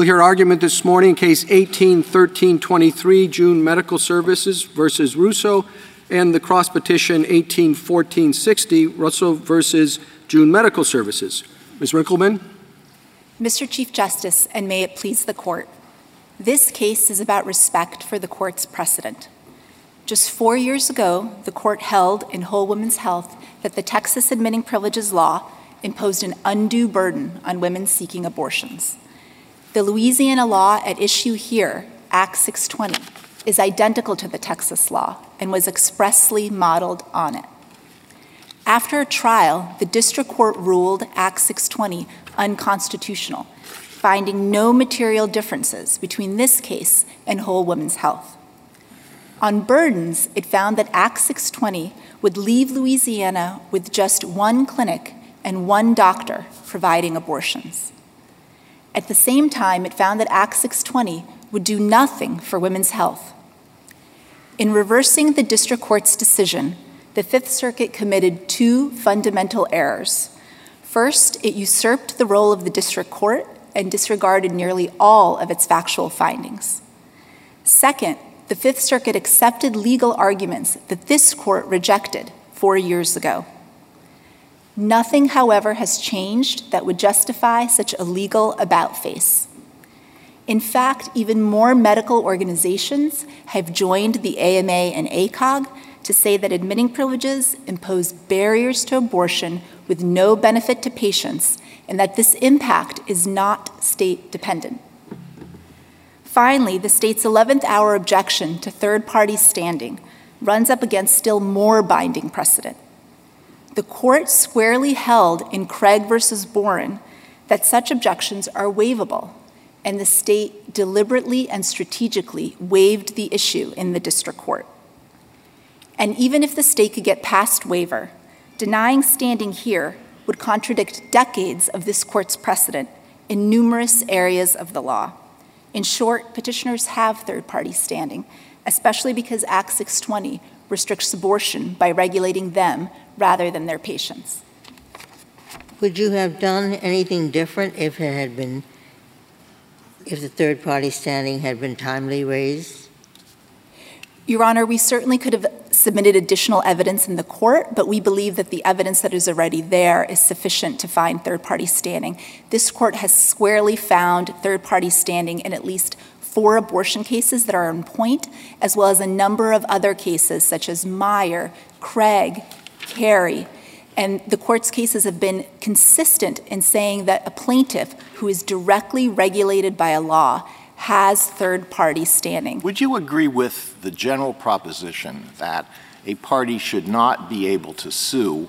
We'll hear argument this morning, in case 181323, June Medical Services versus Russo, and the cross petition 181460, Russo versus June Medical Services. Ms. Rikelman? Mr. Chief Justice, and may it please the court, this case is about respect for the court's precedent. Just four years ago, the court held in Whole Women's Health that the Texas Admitting Privileges Law imposed an undue burden on women seeking abortions. The Louisiana law at issue here, Act 620, is identical to the Texas law and was expressly modeled on it. After a trial, the district court ruled Act 620 unconstitutional, finding no material differences between this case and Whole Women's Health. On burdens, it found that Act 620 would leave Louisiana with just one clinic and one doctor providing abortions. At the same time, it found that Act 620 would do nothing for women's health. In reversing the district court's decision, the Fifth Circuit committed two fundamental errors. First, it usurped the role of the district court and disregarded nearly all of its factual findings. Second, the Fifth Circuit accepted legal arguments that this court rejected four years ago. Nothing, however, has changed that would justify such a legal about face. In fact, even more medical organizations have joined the AMA and ACOG to say that admitting privileges impose barriers to abortion with no benefit to patients and that this impact is not state dependent. Finally, the state's 11th hour objection to third party standing runs up against still more binding precedent the court squarely held in Craig versus Boren that such objections are waivable, and the state deliberately and strategically waived the issue in the district court. And even if the state could get past waiver, denying standing here would contradict decades of this court's precedent in numerous areas of the law. In short, petitioners have third party standing, especially because Act 620 restricts abortion by regulating them rather than their patients. Would you have done anything different if it had been, if the third party standing had been timely raised? Your Honor, we certainly could have submitted additional evidence in the court, but we believe that the evidence that is already there is sufficient to find third party standing. This court has squarely found third party standing in at least four abortion cases that are on point, as well as a number of other cases such as Meyer, Craig, Carey. And the court's cases have been consistent in saying that a plaintiff who is directly regulated by a law has third party standing. Would you agree with the general proposition that a party should not be able to sue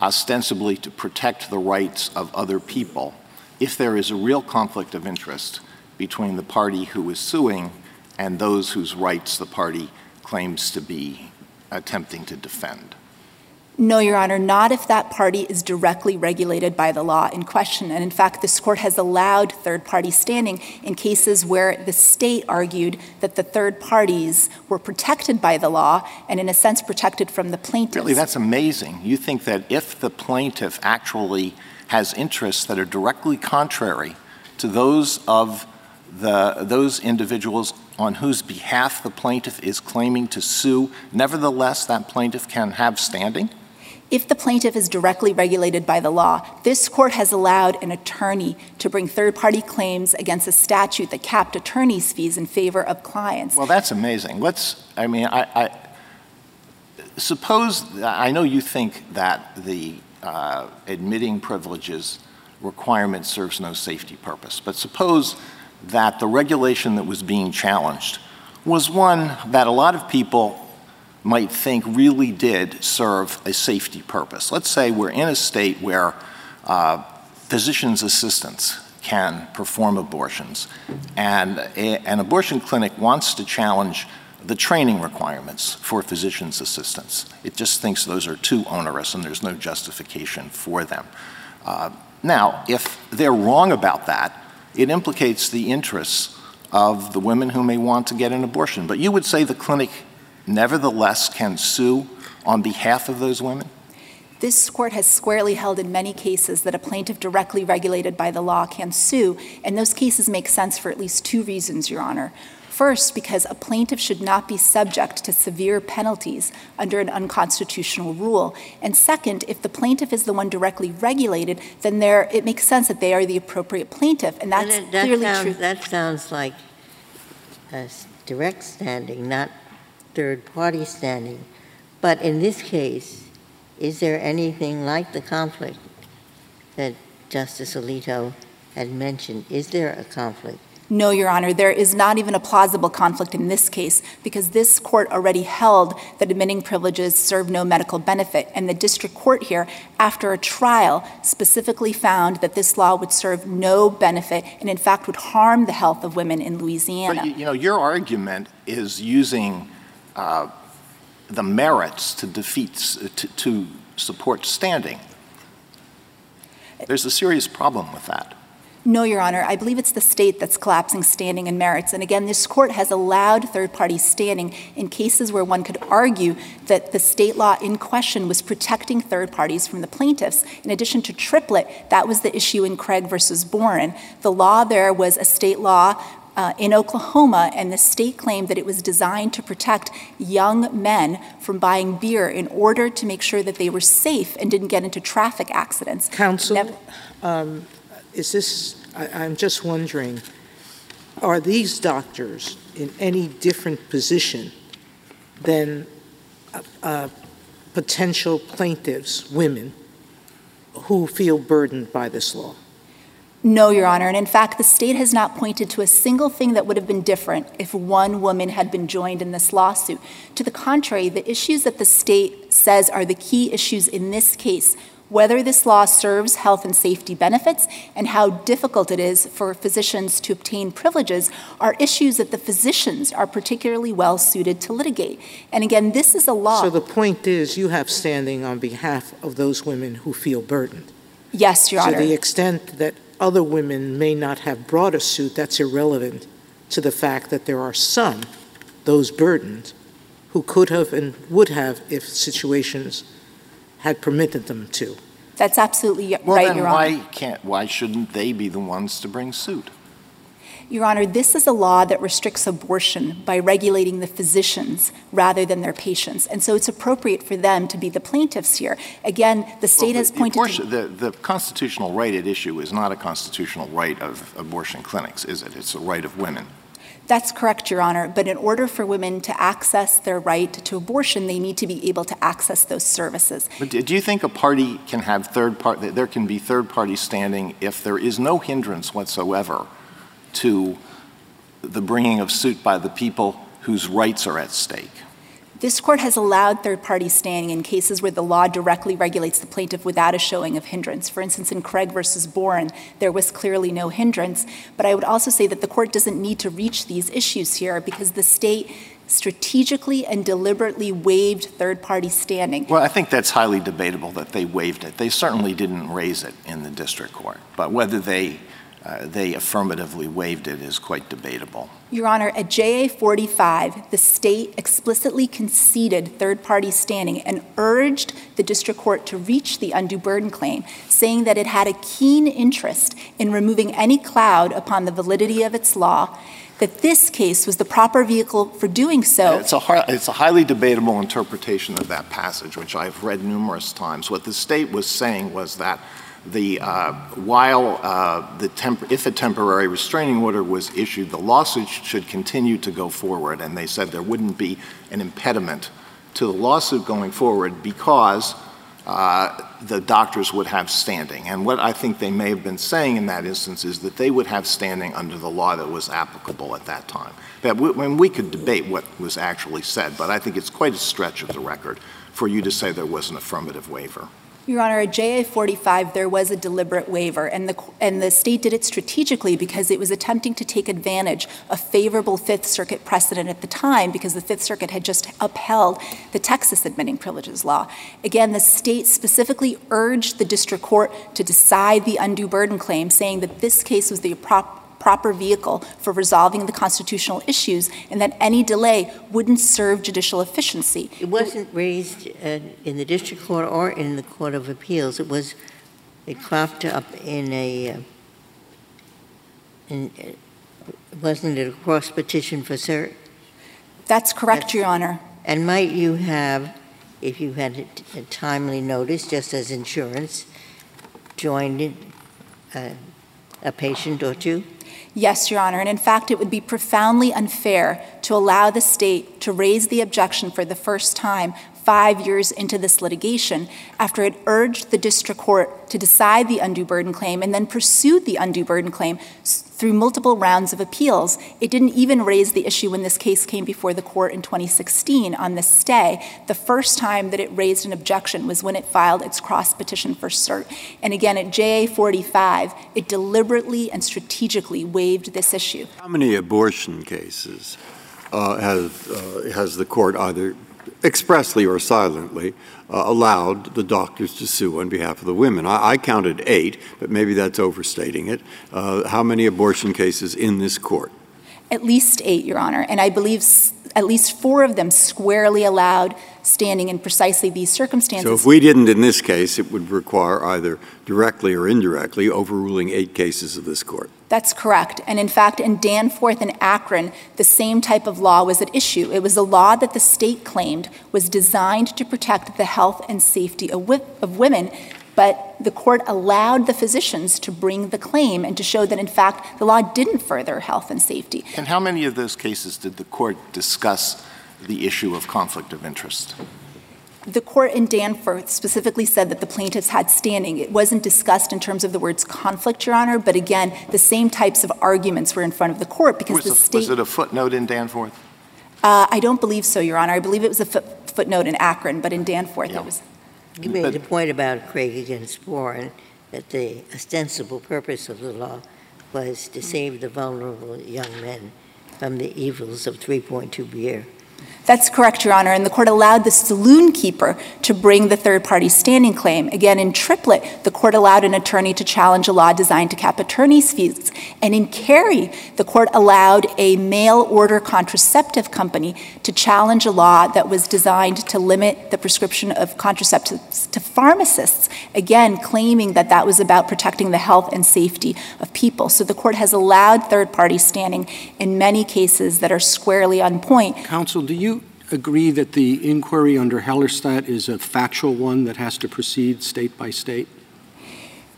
ostensibly to protect the rights of other people if there is a real conflict of interest between the party who is suing and those whose rights the party claims to be attempting to defend? No, Your Honor, not if that party is directly regulated by the law in question. And in fact, this court has allowed third party standing in cases where the state argued that the third parties were protected by the law and, in a sense, protected from the plaintiff. Really, that's amazing. You think that if the plaintiff actually has interests that are directly contrary to those of the, those individuals on whose behalf the plaintiff is claiming to sue, nevertheless, that plaintiff can have standing? If the plaintiff is directly regulated by the law, this court has allowed an attorney to bring third party claims against a statute that capped attorney's fees in favor of clients. Well, that's amazing. Let's, I mean, I, I suppose, I know you think that the uh, admitting privileges requirement serves no safety purpose, but suppose that the regulation that was being challenged was one that a lot of people might think really did serve a safety purpose. Let's say we're in a state where uh, physician's assistants can perform abortions, and a, an abortion clinic wants to challenge the training requirements for physician's assistants. It just thinks those are too onerous and there's no justification for them. Uh, now, if they're wrong about that, it implicates the interests of the women who may want to get an abortion. But you would say the clinic nevertheless can sue on behalf of those women? This court has squarely held in many cases that a plaintiff directly regulated by the law can sue, and those cases make sense for at least two reasons, Your Honor. First, because a plaintiff should not be subject to severe penalties under an unconstitutional rule. And second, if the plaintiff is the one directly regulated, then there, it makes sense that they are the appropriate plaintiff, and that's And that clearly sounds- true. That sounds like a s- direct standing, not third-party standing. But in this case, is there anything like the conflict that Justice Alito had mentioned? Is there a conflict? No, Your Honor, there is not even a plausible conflict in this case because this court already held that admitting privileges serve no medical benefit. And the district court here, after a trial, specifically found that this law would serve no benefit and, in fact, would harm the health of women in Louisiana. But, you you know, your argument is using uh, the merits to defeat, to- to support standing. There's a serious problem with that. No, Your Honor. I believe it's the state that's collapsing standing and merits. And again, this court has allowed third party standing in cases where one could argue that the state law in question was protecting third parties from the plaintiffs. In addition to Triplett, that was the issue in Craig versus Boren. The law there was a state law. Uh, in Oklahoma, and the state claimed that it was designed to protect young men from buying beer in order to make sure that they were safe and didn't get into traffic accidents. Counsel, um, is this, I- I'm just wondering, are these doctors in any different position than uh, uh, potential plaintiffs, women, who feel burdened by this law? No, Your Honor. And in fact, the state has not pointed to a single thing that would have been different if one woman had been joined in this lawsuit. To the contrary, the issues that the state says are the key issues in this case whether this law serves health and safety benefits and how difficult it is for physicians to obtain privileges are issues that the physicians are particularly well suited to litigate. And again, this is a law. So the point is, you have standing on behalf of those women who feel burdened. yes, Your Honor. To the extent that other women may not have brought a suit, that's irrelevant to the fact that there are some, those burdened, who could have and would have if situations had permitted them to. That's absolutely y- Well, right, then Your Honor. why can't, why shouldn't they be the ones to bring suit? Your Honor, this is a law that restricts abortion by regulating the physicians rather than their patients. And so it's appropriate for them to be the plaintiffs here. Again, the state Well, has the pointed abortion- to. The, the constitutional right at issue is not a constitutional right of abortion clinics, is it? It's a right of women. That's correct, Your Honor. But in order for women to access their right to abortion, they need to be able to access those services. But do you think a party can have third part, that there can be third party standing if there is no hindrance whatsoever to the bringing of suit by the people whose rights are at stake? This court has allowed third party standing in cases where the law directly regulates the plaintiff without a showing of hindrance. For instance, in Craig versus Boren, there was clearly no hindrance. But I would also say that the court doesn't need to reach these issues here because the state strategically and deliberately waived third party standing. Well, I think that's highly debatable that they waived it. They certainly didn't raise it in the district court. But whether they, uh, they affirmatively waived it is quite debatable. Your Honor, at JA 45, the state explicitly conceded third party standing and urged the district court to reach the undue burden claim, saying that it had a keen interest in removing any cloud upon the validity of its law, that this case was the proper vehicle for doing so. It's a, har- it's a highly debatable interpretation of that passage, which I've read numerous times. What the state was saying was that the, uh, while uh, the temp- if a temporary restraining order was issued, the lawsuit should continue to go forward. And they said there wouldn't be an impediment to the lawsuit going forward because uh, the doctors would have standing. And what I think they may have been saying in that instance is that they would have standing under the law that was applicable at that time. That we, when we could debate what was actually said, but I think it's quite a stretch of the record for you to say there was an affirmative waiver. Your Honor, at JA 45, there was a deliberate waiver, and the, and the state did it strategically because it was attempting to take advantage of favorable Fifth Circuit precedent at the time because the Fifth Circuit had just upheld the Texas admitting privileges law. Again, the state specifically urged the district court to decide the undue burden claim, saying that this case was the prop, proper vehicle for resolving the constitutional issues and that any delay wouldn't serve judicial efficiency. It wasn't raised uh, in the district court or in the Court of Appeals. It was, it cropped up in a, uh, in, uh, wasn't it a cross petition for cert? That's correct, That's- Your Honor. And might you have, if you had a- a timely notice, just as insurance, joined in, uh, a patient or two? Yes, Your Honor. And in fact, it would be profoundly unfair to allow the state to raise the objection for the first time five years into this litigation after it urged the district court to decide the undue burden claim and then pursued the undue burden claim through multiple rounds of appeals. It didn't even raise the issue when this case came before the court in 2016 on this stay. The first time that it raised an objection was when it filed its cross petition for cert. And again, at JA 45, it deliberately and strategically waived this issue. How many abortion cases uh, uh, has the court either expressly or silently uh, allowed the doctors to sue on behalf of the women? I, I counted eight, but maybe that's overstating it. Uh, How many abortion cases in this court? At least eight, Your Honor, and I believe at least four of them squarely allowed standing in precisely these circumstances. So if we didn't in this case, it would require either directly or indirectly overruling eight cases of this court. That's correct. And in fact, in Danforth and Akron, the same type of law was at issue. It was a law that the state claimed was designed to protect the health and safety of, women, but the court allowed the physicians to bring the claim and to show that, in fact, the law didn't further health and safety. And how many of those cases did the court discuss the issue of conflict of interest? The court in Danforth specifically said that the plaintiffs had standing. It wasn't discussed in terms of the words conflict, Your Honor, but again, the same types of arguments were in front of the court because Was the it- state. Was it a footnote in Danforth? Uh, I don't believe so, Your Honor. I believe it was a foot- footnote in Akron, but in Danforth Yeah. it was. You made the point about Craig against Boren, that the ostensible purpose of the law was to save the vulnerable young men from the evils of 3.2 beer. That's correct, Your Honor, and the court allowed the saloon keeper to bring the third-party standing claim. Again, in Triplett, the court allowed an attorney to challenge a law designed to cap attorney's fees. And in Carey, the court allowed a mail-order contraceptive company to challenge a law that was designed to limit the prescription of contraceptives to pharmacists, again, claiming that that was about protecting the health and safety of people. So the court has allowed third-party standing in many cases that are squarely on point, Counsel, do you agree that the inquiry under Hellerstedt is a factual one that has to proceed state by state?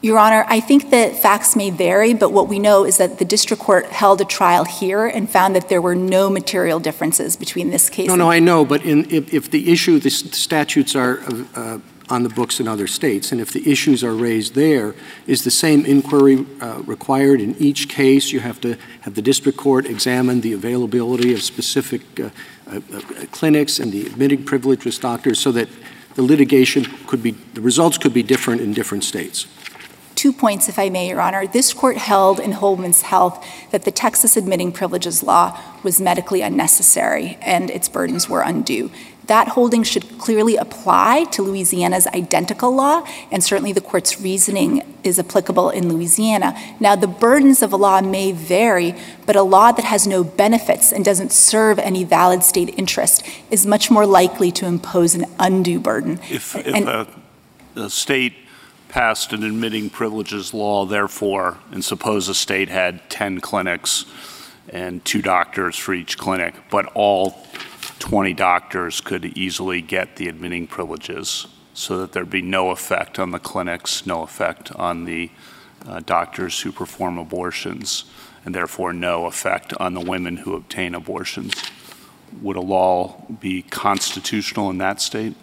Your Honor, I think that facts may vary, but what we know is that the district court held a trial here and found that there were no material differences between this case No, no, I know, but in, if, if the issue, the statutes are uh, on the books in other states, and if the issues are raised there, is the same inquiry uh, required in each case? You have to have the district court examine the availability of specific uh, uh, uh, clinics and the admitting privileged doctors so that the litigation could be, the results could be different in different states. Two points, if I may, Your Honor. This court held in Whole Woman's Health that the Texas admitting privileges law was medically unnecessary and its burdens were undue. That holding should clearly apply to Louisiana's identical law, and certainly the court's reasoning is applicable in Louisiana. Now, the burdens of a law may vary, but a law that has no benefits and doesn't serve any valid state interest is much more likely to impose an undue burden. If, if And- a, a state passed an admitting privileges law, therefore, and suppose a state had 10 clinics and two doctors for each clinic, but all 20 doctors could easily get the admitting privileges so that there'd be no effect on the clinics, no effect on the uh, doctors who perform abortions, and therefore no effect on the women who obtain abortions. Would a law be constitutional in that state?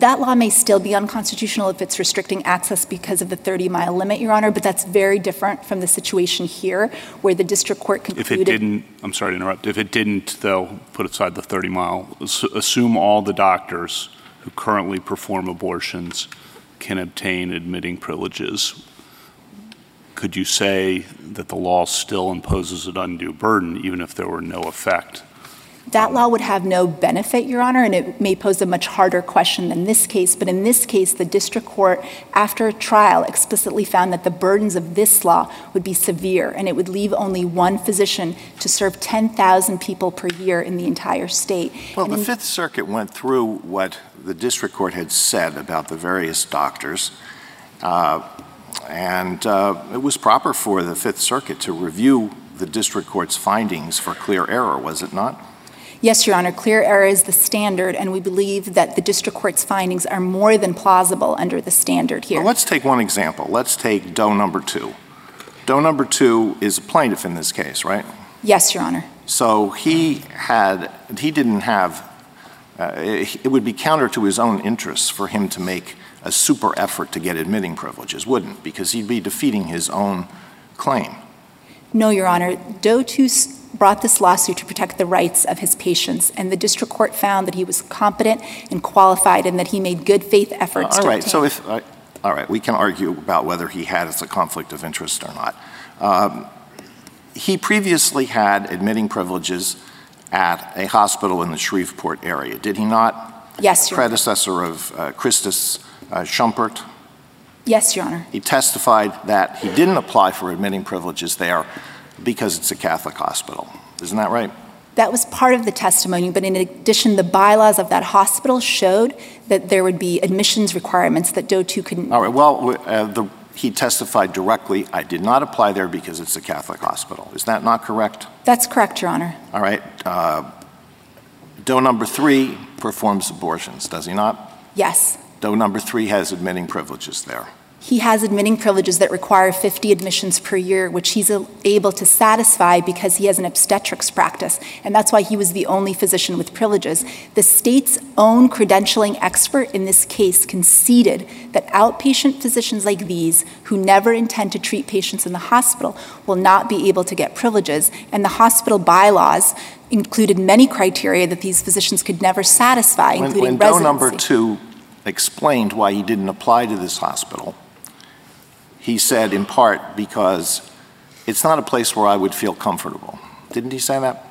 That law may still be unconstitutional if it's restricting access because of the 30-mile limit, Your Honor, but that's very different from the situation here where the district court concluded. If it didn't, I'm sorry to interrupt, if it didn't, though, put aside the 30 mile, assume all the doctors who currently perform abortions can obtain admitting privileges. Could you say that the law still imposes an undue burden even if there were no effect That law would have no benefit, Your Honor, and it may pose a much harder question than this case. But in this case, the district court, after a trial, explicitly found that the burdens of this law would be severe, and it would leave only one physician to serve 10,000 people per year in the entire state. Well, And the in- Fifth Circuit went through what the district court had said about the various doctors, uh, and uh, it was proper for the Fifth Circuit to review the district court's findings for clear error, was it not? Yes, Your Honor, clear error is the standard, and we believe that the district court's findings are more than plausible under the standard here. Well, let's take one example. Let's take Doe number two. Doe number two is a plaintiff in this case, right? Yes, Your Honor. So he had, he didn't have, uh, it would be counter to his own interests for him to make a super effort to get admitting privileges, wouldn't? Because he'd be defeating his own claim. No, Your Honor. Doe 2 s- brought this lawsuit to protect the rights of his patients, and the district court found that he was competent and qualified and that he made good faith efforts All to right, so if, uh, all right, we can argue about whether he had a conflict of interest or not. Um, He previously had admitting privileges at a hospital in the Shreveport area, did he not? Yes, Your Honor. Predecessor of uh, Christus uh, Schumpert. Yes, Your Honor. He testified that he didn't apply for admitting privileges there because it's a Catholic hospital. Isn't that right? That was part of the testimony, but in addition, the bylaws of that hospital showed that there would be admissions requirements that Doe 2 couldn't. All right, well, uh, the, he testified directly, I did not apply there because it's a Catholic hospital. Is that not correct? That's correct, Your Honor. All right. Uh, Doe number three performs abortions, does he not? Yes. Doe number three has admitting privileges there. He has admitting privileges that require 50 admissions per year, which he's able to satisfy because he has an obstetrics practice, and that's why he was the only physician with privileges. The state's own credentialing expert in this case conceded that outpatient physicians like these, who never intend to treat patients in the hospital, will not be able to get privileges, and the hospital bylaws included many criteria that these physicians could never satisfy, When, including when residency. number two explained why he didn't apply to this hospital, he said in part because it's not a place where I would feel comfortable. Didn't he say that?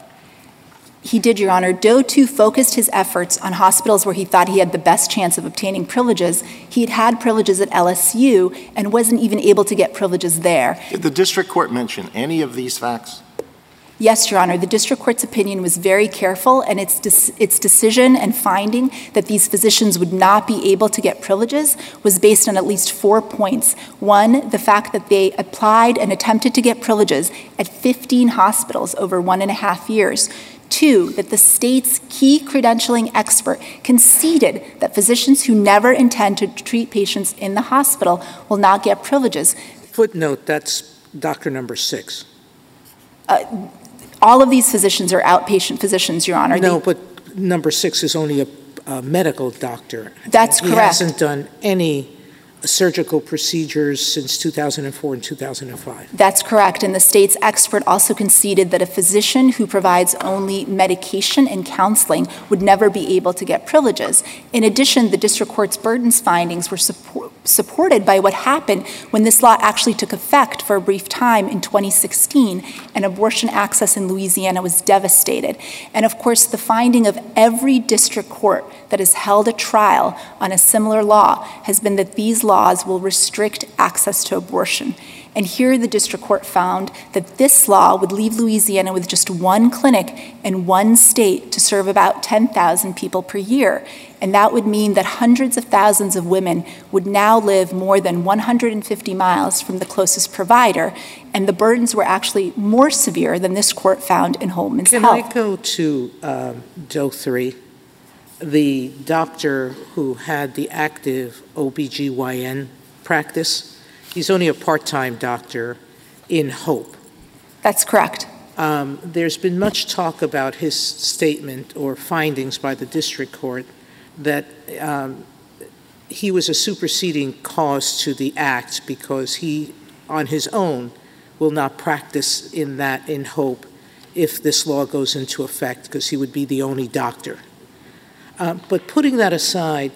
He did, Your Honor. Doe, too, focused his efforts on hospitals where he thought he had the best chance of obtaining privileges. He had had privileges at LSU and wasn't even able to get privileges there. Did the district court mention any of these facts? Yes, Your Honor, the district court's opinion was very careful, and its, dec- its decision and finding that these physicians would not be able to get privileges was based on at least four points. One, the fact that they applied and attempted to get privileges at 15 hospitals over one and a half years. Two, that the state's key credentialing expert conceded that physicians who never intend to treat patients in the hospital will not get privileges. Footnote, that's doctor number six. Uh, All of these physicians are outpatient physicians, Your Honor. They- No, but number six is only a, a medical doctor. That's He correct. hasn't done any surgical procedures since 2004 and 2005. That's correct. And the state's expert also conceded that a physician who provides only medication and counseling would never be able to get privileges. In addition, the district court's burdens findings were support, supported by what happened when this law actually took effect for a brief time in 2016, and abortion access in Louisiana was devastated. And of course, the finding of every district court that has held a trial on a similar law has been that these laws will restrict access to abortion. And here the district court found that this law would leave Louisiana with just one clinic in one state to serve about 10,000 people per year. And that would mean that hundreds of thousands of women would now live more than 150 miles from the closest provider. And the burdens were actually more severe than this court found in Whole Woman's Can Health. I go to um, Doe 3? The doctor who had the active OBGYN practice, he's only a part-time doctor in Hope. That's correct. Um, There's been much talk about his statement or findings by the district court that um, he was a superseding cause to the act because he, on his own, will not practice in that in Hope if this law goes into effect, because he would be the only doctor. Uh, But putting that aside,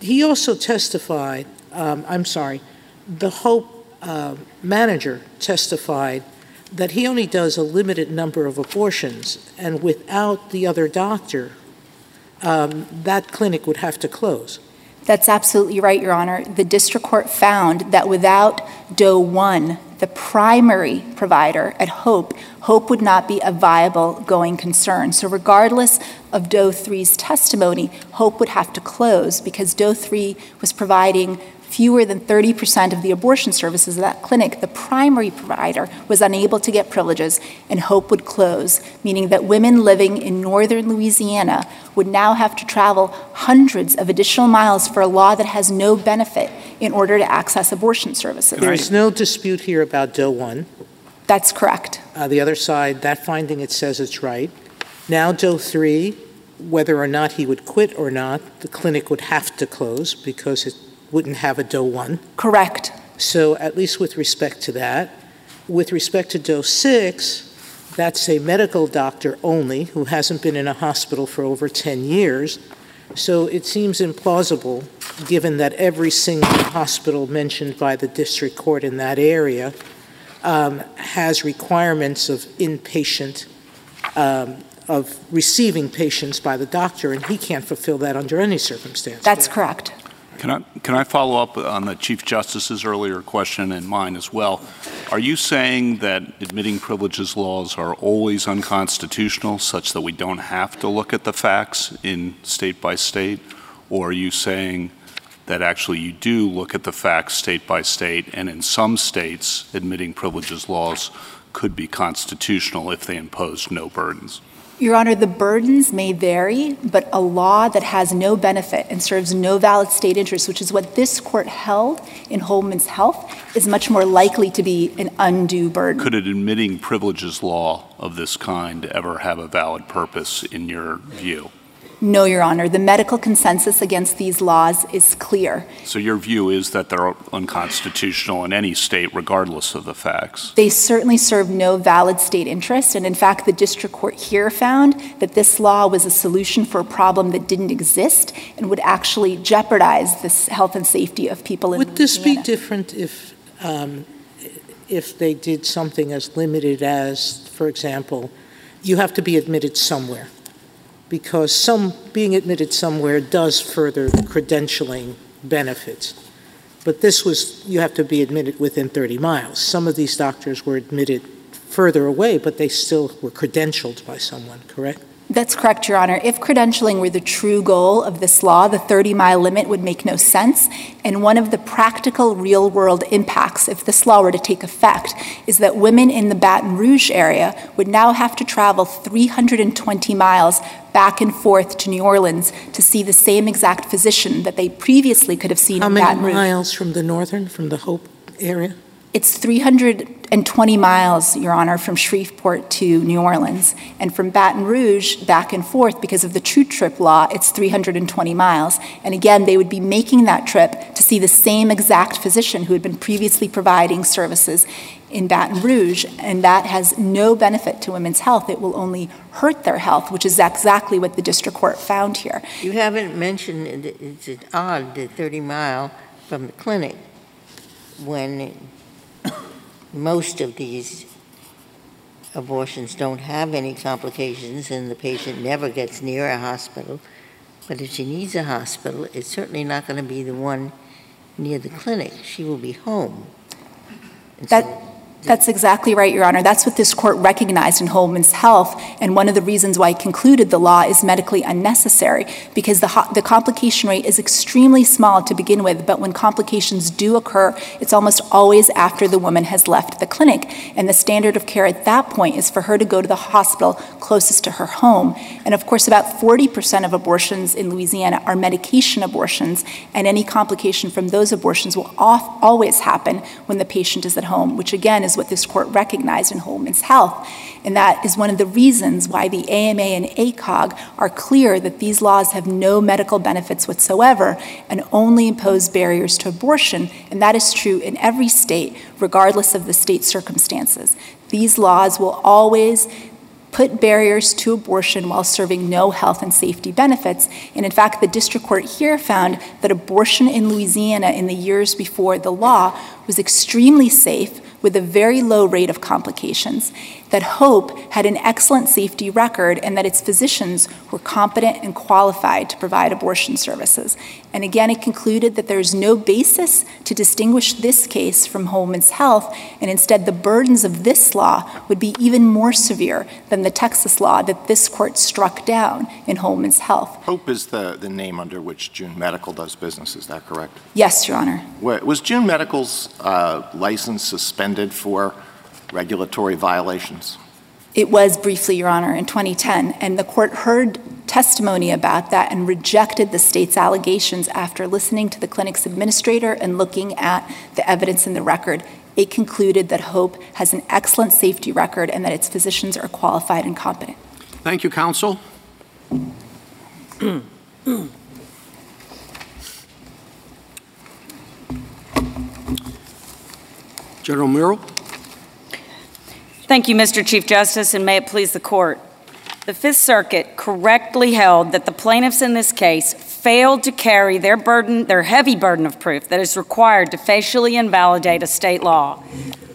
he also testified, um, I'm sorry, the Hope uh, manager testified that he only does a limited number of abortions, and without the other doctor, um, that clinic would have to close. That's absolutely right, Your Honor. The district court found that without Doe 1, the primary provider at Hope, Hope would not be a viable going concern. So, regardless of Doe 3's testimony, Hope would have to close because Doe 3 was providing fewer than 30% of the abortion services at that clinic, the primary provider was unable to get privileges and Hope would close, meaning that women living in northern Louisiana would now have to travel hundreds of additional miles for a law that has no benefit in order to access abortion services. There's no dispute here about Doe 1. That's correct. Uh, the other side, that finding, it says it's right. Now, Doe 3, whether or not he would quit or not, the clinic would have to close because it wouldn't have a Doe 1. Correct. So, at least with respect to that. With respect to Doe 6, that's a medical doctor only who hasn't been in a hospital for over 10 years. So, it seems implausible, given that every single hospital mentioned by the district court in that area um, has requirements of inpatient, um, of receiving patients by the doctor, and he can't fulfill that under any circumstance. That's correct. Can I, can I follow up on the Chief Justice's earlier question and mine as well? Are you saying that admitting privileges laws are always unconstitutional such that we don't have to look at the facts in state by state? Or are you saying that actually you do look at the facts state by state and in some states admitting privileges laws could be constitutional if they impose no burdens? Your Honor, the burdens may vary, but a law that has no benefit and serves no valid state interest, which is what this court held in Whole Woman's Health, is much more likely to be an undue burden. Could an admitting privileges law of this kind ever have a valid purpose in your view? No, Your Honor. The medical consensus against these laws is clear. So your view is that they're unconstitutional in any state, regardless of the facts? They certainly serve no valid state interest. And in fact, the district court here found that this law was a solution for a problem that didn't exist and would actually jeopardize the health and safety of people in Would this be different if, um, if they did something as limited as, for example, you have to be admitted somewhere? Because some, being admitted somewhere does further credentialing benefits. But this was, you have to be admitted within 30 miles. Some of these doctors were admitted further away, but they still were credentialed by someone, correct? That's correct, Your Honor. If credentialing were the true goal of this law, the 30 mile limit would make no sense. And one of the practical real world impacts, if this law were to take effect, is that women in the Baton Rouge area would now have to travel 320 miles back and forth to New Orleans to see the same exact physician that they previously could have seen How in Baton Rouge. How many miles from the northern, from the Hope area? It's 320 miles, Your Honor, from Shreveport to New Orleans. And from Baton Rouge back and forth, because of the True Trip law, it's 320 miles. And again, they would be making that trip to see the same exact physician who had been previously providing services in Baton Rouge. And that has no benefit to women's health. It will only hurt their health, which is exactly what the district court found here. You haven't mentioned, it- it's odd, the 30 mile from the clinic, when most of these abortions don't have any complications and the patient never gets near a hospital. But if she needs a hospital, it's certainly not going to be the one near the clinic. She will be home. And so That- That's exactly right, Your Honor. That's what this court recognized in Whole Woman's Health, and one of the reasons why it concluded the law is medically unnecessary, because the, ho- the complication rate is extremely small to begin with, but when complications do occur, it's almost always after the woman has left the clinic. And the standard of care at that point is for her to go to the hospital closest to her home. And of course, about 40% of abortions in Louisiana are medication abortions, and any complication from those abortions will off, always happen when the patient is at home, which again is what this court recognized in Whole Woman's Health. And that is one of the reasons why the AMA and ACOG are clear that these laws have no medical benefits whatsoever and only impose barriers to abortion. And that is true in every state, regardless of the state circumstances. These laws will always put barriers to abortion while serving no health and safety benefits. And in fact, the district court here found that abortion in Louisiana in the years before the law was extremely safe, with a very low rate of complications, that Hope had an excellent safety record, and that its physicians were competent and qualified to provide abortion services. And again, it concluded that there's no basis to distinguish this case from Whole Woman's Health, and instead the burdens of this law would be even more severe than the Texas law that this court struck down in Whole Woman's Health. Hope is the, the name under which June Medical does business, is that correct? Yes, Your Honor. Was June Medical's uh, license suspended for regulatory violations? It was briefly, Your Honor, in 2010, and the court heard testimony about that and rejected the state's allegations after listening to the clinic's administrator and looking at the evidence in the record. It concluded that Hope has an excellent safety record and that its physicians are qualified and competent. Thank you, counsel. General Murrill? Thank you, Mr. Chief Justice, and may it please the court. The Fifth Circuit correctly held that the plaintiffs in this case failed to carry their burden, their heavy burden of proof that is required to facially invalidate a state law.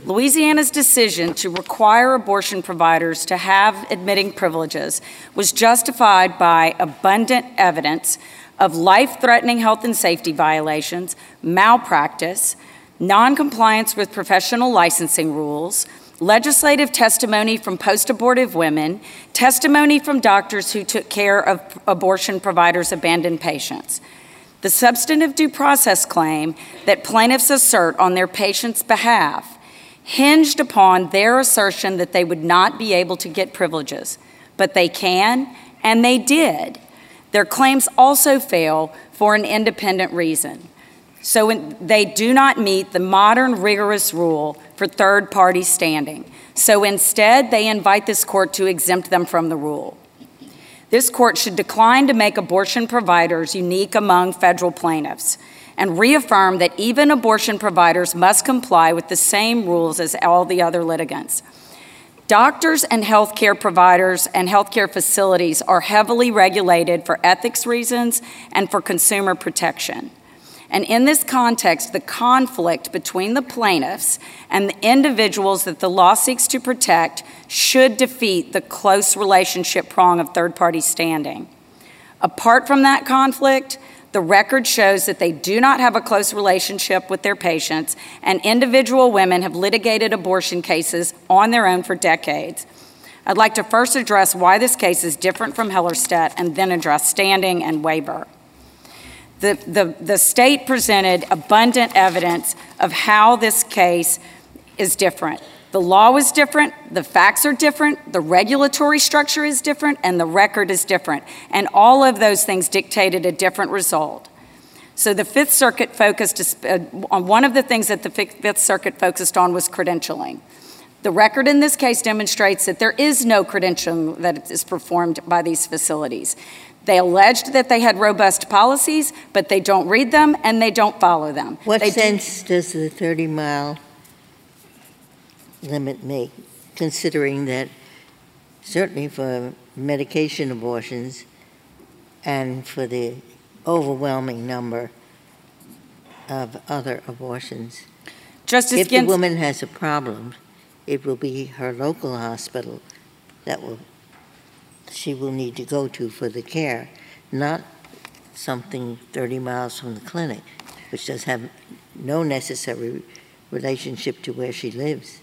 Louisiana's decision to require abortion providers to have admitting privileges was justified by abundant evidence of life threatening health and safety violations, malpractice, noncompliance with professional licensing rules, legislative testimony from post abortive women, testimony from doctors who took care of abortion providers' abandoned patients. The substantive due process claim that plaintiffs assert on their patients' behalf hinged upon their assertion that they would not be able to get privileges, but they can, and they did. Their claims also fail for an independent reason. So they do not meet the modern rigorous rule for third party standing. So instead, they invite this court to exempt them from the rule. This court should decline to make abortion providers unique among federal plaintiffs and reaffirm that even abortion providers must comply with the same rules as all the other litigants. Doctors and healthcare providers and healthcare facilities are heavily regulated for ethics reasons and for consumer protection. And in this context, the conflict between the plaintiffs and the individuals that the law seeks to protect should defeat the close relationship prong of third party standing. Apart from that conflict, the record shows that they do not have a close relationship with their patients, and individual women have litigated abortion cases on their own for decades. I'd like to first address why this case is different from Hellerstedt and then address standing and waiver. The, the, the state presented abundant evidence of how this case is different. The law is different, the facts are different, the regulatory structure is different, and the record is different. And all of those things dictated a different result. So the Fifth Circuit focused uh, on one of the things that the Fifth Circuit focused on was credentialing. The record in this case demonstrates that there is no credentialing that is performed by these facilities. They alleged that they had robust policies, but they don't read them and they don't follow them. What They do- sense does the 30 mile limit make, considering that certainly for medication abortions and for the overwhelming number of other abortions? Justice If the woman has a problem, it will be her local hospital that will, she will need to go to for the care, not something 30 miles from the clinic, which does have no necessary relationship to where she lives.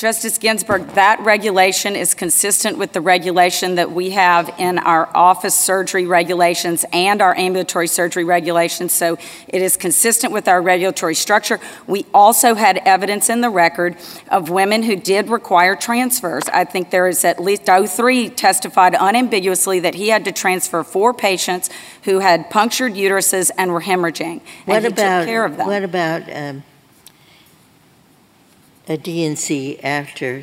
Justice Ginsburg, that regulation is consistent with the regulation that we have in our office surgery regulations and our ambulatory surgery regulations, so it is consistent with our regulatory structure. We also had evidence in the record of women who did require transfers. I think there is at least, Doe 3 testified unambiguously that he had to transfer four patients who had punctured uteruses and were hemorrhaging, What and he about, took care of them. What about um, a DNC after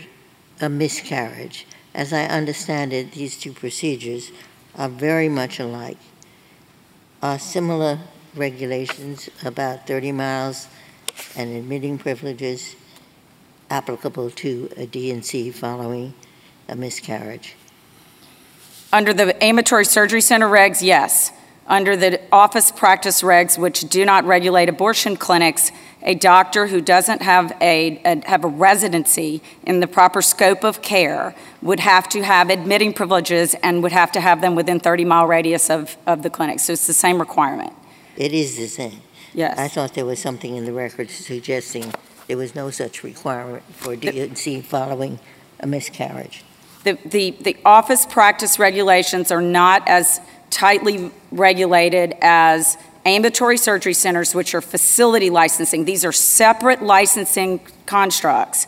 a miscarriage? As I understand it, these two procedures are very much alike. Are similar regulations about 30 miles and admitting privileges applicable to a DNC following a miscarriage? Under the ambulatory surgery center regs, yes. under the office practice regs, which do not regulate abortion clinics, a doctor who doesn't have a, a- have a residency in the proper scope of care would have to have admitting privileges and would have to have them within 30-mile radius of, of the clinic. So it's the same requirement. It is the same. Yes. I thought there was something in the record suggesting there was no such requirement for DNC following a miscarriage. The, the, the office practice regulations are not as tightly regulated as ambulatory surgery centers, which are facility licensing. These are separate licensing constructs.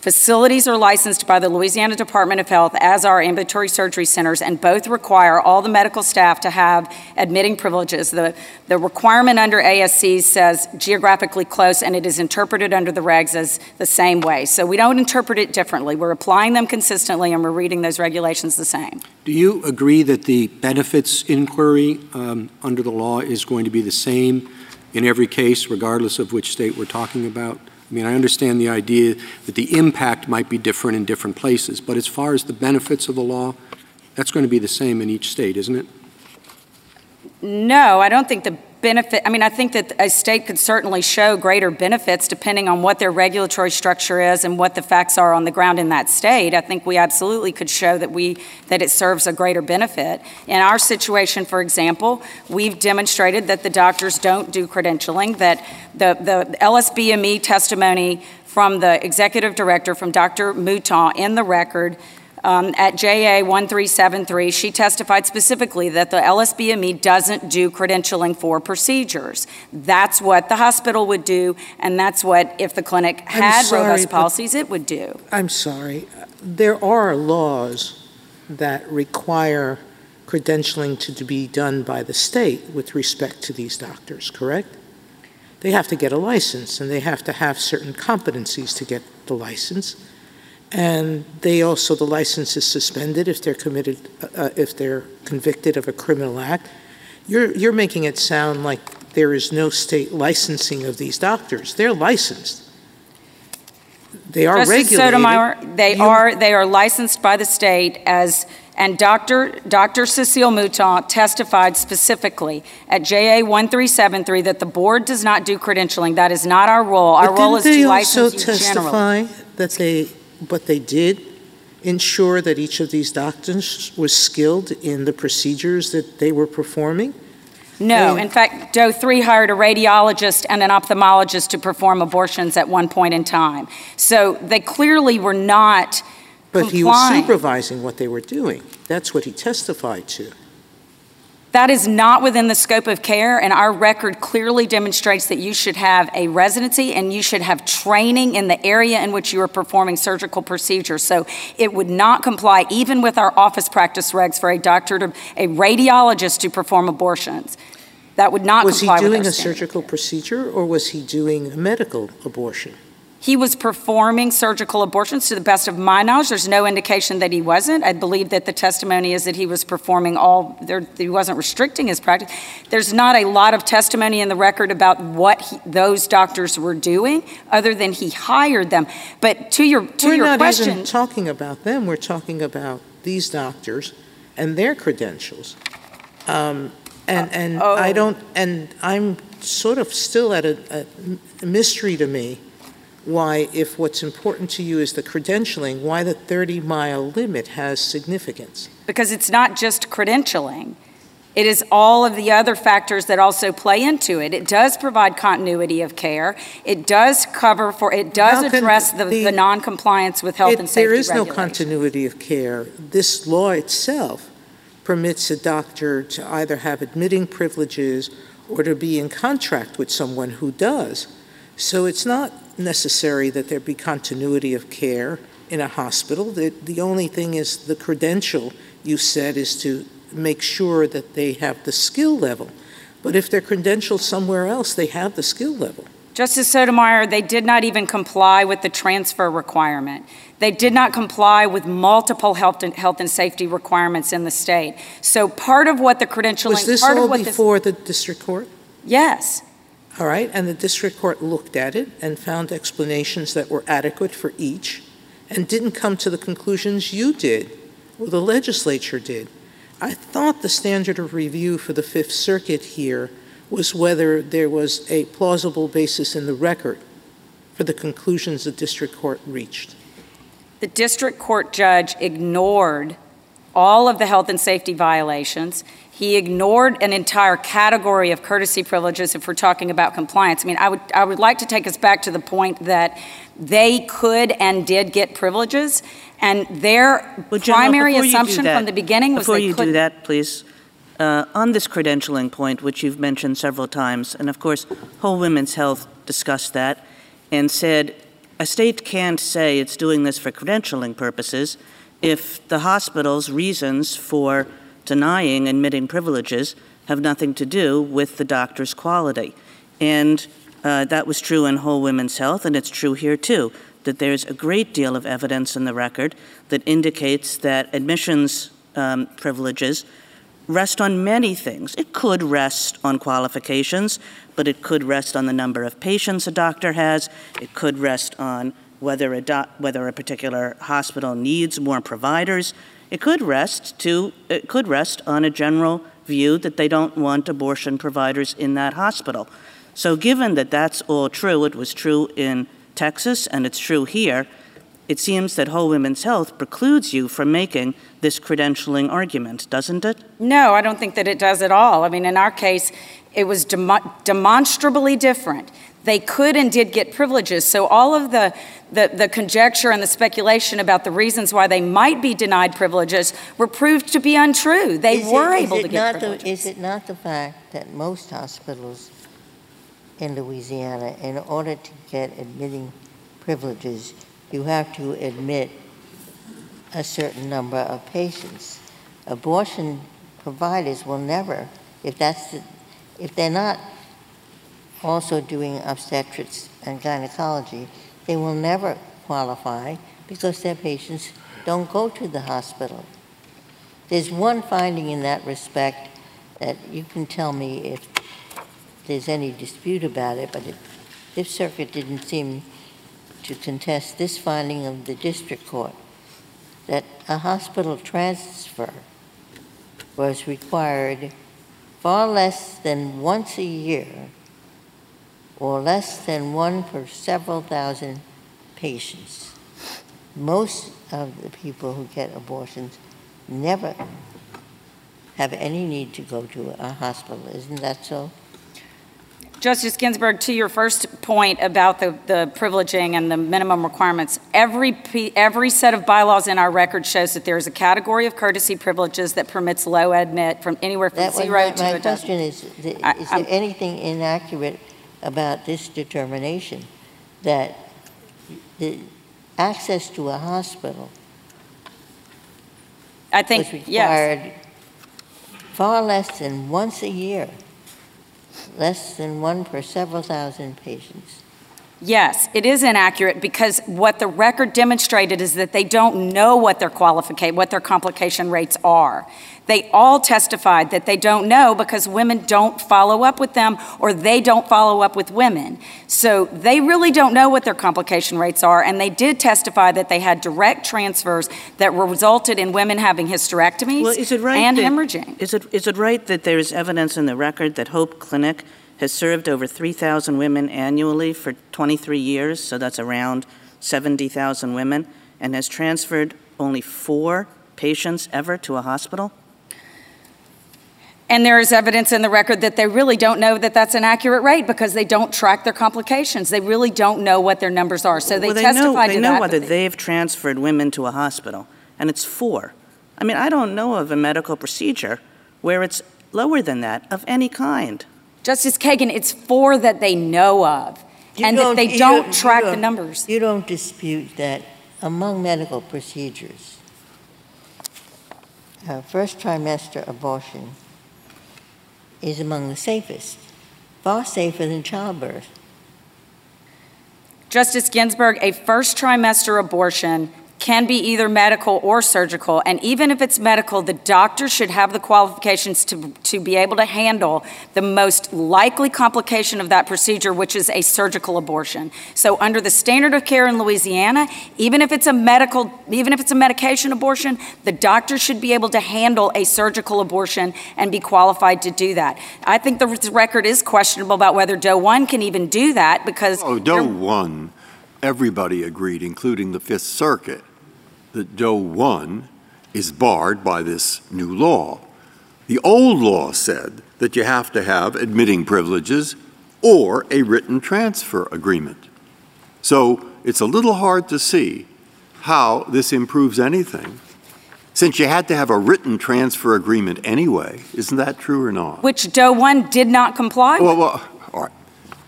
Facilities are licensed by the Louisiana Department of Health, as are ambulatory surgery centers, and both require all the medical staff to have admitting privileges. The, the requirement under ASC says geographically close, and it is interpreted under the regs as the same way. So we don't interpret it differently. We're applying them consistently, and we're reading those regulations the same. Do you agree that the benefits inquiry um, under the law is going to be the same in every case, regardless of which state we're talking about? I mean, I understand the idea that the impact might be different in different places, but as far as the benefits of the law, that's going to be the same in each state, isn't it? No, I don't think the benefit, I mean, I think that a state could certainly show greater benefits depending on what their regulatory structure is and what the facts are on the ground in that state. I think we absolutely could show that we, that it serves a greater benefit. In our situation, for example, we've demonstrated that the doctors don't do credentialing, that the, the LSBME testimony from the executive director, from Dr. Mouton, in the record, um, at JA 1373, she testified specifically that the LSBME doesn't do credentialing for procedures. That's what the hospital would do, and that's what, if the clinic had sorry, robust policies, it would do. I'm sorry. There are laws that require credentialing to be done by the state with respect to these doctors, correct? They have to get a license, and they have to have certain competencies to get the license. And they also, the license is suspended if they're committed, uh, if they're convicted of a criminal act. You're, you're making it sound like there is no state licensing of these doctors. They're licensed. They are Justice regulated. Sotomayor, they You- are, they are licensed by the state as, and Dr. Dr. Cecile Mouton testified specifically at JA 1373 that the board does not do credentialing. That is not our role. Our role is to license you generally. testify that they, but they did ensure that each of these doctors was skilled in the procedures that they were performing? No, in fact, Doe 3 hired a radiologist and an ophthalmologist to perform abortions at one point in time. So they clearly were not But he was supervising what they were doing. That's what he testified to. That is not within the scope of care, and our record clearly demonstrates that you should have a residency and you should have training in the area in which you are performing surgical procedures. So it would not comply even with our office practice regs for a doctor to, a radiologist to perform abortions. That would not Was he comply with doing our a standard. surgical procedure, or was he doing a medical abortion? He was performing surgical abortions to the best of my knowledge. There's no indication that he wasn't. I believe that the testimony is that he was performing all, there, he wasn't restricting his practice. There's not a lot of testimony in the record about what he, those doctors were doing, other than he hired them. But to your, to We're your not question. even talking about them, we're talking about these doctors and their credentials. Um, And, and I oh. don't, and I'm sort of still at a a mystery to me why, if what's important to you is the credentialing, why the 30-mile limit has significance. because it's not just credentialing. It is all of the other factors that also play into it. It does provide continuity of care. It does cover for, it does address the, the- the noncompliance with health It- and safety There is no continuity of care. This law itself permits a doctor to either have admitting privileges or to be in contract with someone who does. So it's not necessary that there be continuity of care in a hospital. The, the only thing is the credential, you said, is to make sure that they have the skill level. But if they're credentialed somewhere else, they have the skill level. Justice Sotomayor, they did not even comply with the transfer requirement. They did not comply with multiple health and, health and safety requirements in the state. So part of what the credentialing, Was this part of all what this, before the district court? yes, All right, and the district court looked at it and found explanations that were adequate for each and didn't come to the conclusions you did or the legislature did. I thought the standard of review for the Fifth Circuit here was whether there was a plausible basis in the record for the conclusions the district court reached. The district court judge ignored all of the health and safety violations. He ignored an entire category of courtesy privileges if we're talking about compliance. I mean, I would, I would like to take us back to the point that they could and did get privileges, and their Well, General, primary before assumption that- from the beginning was that. Before they you do that, please, uh, on this credentialing point, which you've mentioned several times, and of course, Whole Woman's Health discussed that and said a state can't say it's doing this for credentialing purposes if the hospital's reasons for denying admitting privileges have nothing to do with the doctor's quality. And uh, that was true in Whole Woman's Health, and it's true here too, that there's a great deal of evidence in the record that indicates that admissions um, privileges rest on many things. It could rest on qualifications, but it could rest on the number of patients a doctor has. It could rest on whether a, whether a particular hospital needs more providers. It could rest to it could rest on a general view that they don't want abortion providers in that hospital. So given that that's all true, it was true in Texas and it's true here, it seems that Whole Woman's Health precludes you from making this credentialing argument, doesn't it? No, I don't think that it does at all. I mean, in our case, it was demo- demonstrably different. They could and did get privileges. So all of the, the, the conjecture and the speculation about the reasons why they might be denied privileges were proved to be untrue. They Is were is able to get not the- privileges. Is it not the fact that most hospitals in Louisiana, in order to get admitting privileges, you have to admit a certain number of patients? Abortion providers will never, if that's, the- if they're not also doing obstetrics and gynecology, they will never qualify because their patients don't go to the hospital. There's one finding in that respect that you can tell me if there's any dispute about it, but Fifth Circuit didn't seem to contest this finding of the district court, that a hospital transfer was required far less than once a year or less than one per several thousand patients. Most of the people who get abortions never have any need to go to a hospital. Isn't that so? Justice Ginsburg, to your first point about the, the privileging and the minimum requirements, every, every set of bylaws in our record shows that there is a category of courtesy privileges that permits low admit from anywhere from That zero my, to my a dozen. question is, th- I- is I'm- there anything inaccurate about this determination that the access to a hospital I think, was yes. required far less than once a year, less than one per several thousand patients? Yes, it is inaccurate because what the record demonstrated is that they don't know what their qualification, what their complication rates are. They all testified that they don't know because women don't follow up with them or they don't follow up with women. So they really don't know what their complication rates are, and they did testify that they had direct transfers that resulted in women having hysterectomies Well, is right and that- hemorrhaging. Is it, is it right that there's evidence in the record that Hope Clinic has served over 3,000 women annually for 23 years, so that's around 70,000 women, and has transferred only four patients ever to a hospital? And there is evidence in the record that they really don't know that that's an accurate rate because they don't track their complications. They really don't know what their numbers are. So they Well, know- testified to They know that. whether they've transferred women to a hospital, and it's four. I mean, I don't know of a medical procedure where it's lower than that of any kind. Justice Kagan, it's four that they know of, You and that don't- they don't track the don't- numbers. You don't dispute that among medical procedures, uh, first trimester abortion is among the safest, far safer than childbirth. Justice Ginsburg, a first trimester abortion can be either medical or surgical. And even if it's medical, the doctor should have the qualifications to, to be able to handle the most likely complication of that procedure, which is a surgical abortion. So under the standard of care in Louisiana, even if it's a medical, even if it's a medication abortion, the doctor should be able to handle a surgical abortion and be qualified to do that. I think the record is questionable about whether Doe 1 can even do that because Oh, Doe 1, everybody agreed, including the Fifth Circuit, that Doe 1 is barred by this new law. The old law said that you have to have admitting privileges or a written transfer agreement. So it's a little hard to see how this improves anything, since you had to have a written transfer agreement anyway. Isn't that true or not? which Doe 1 did not comply with. Well, well, all right.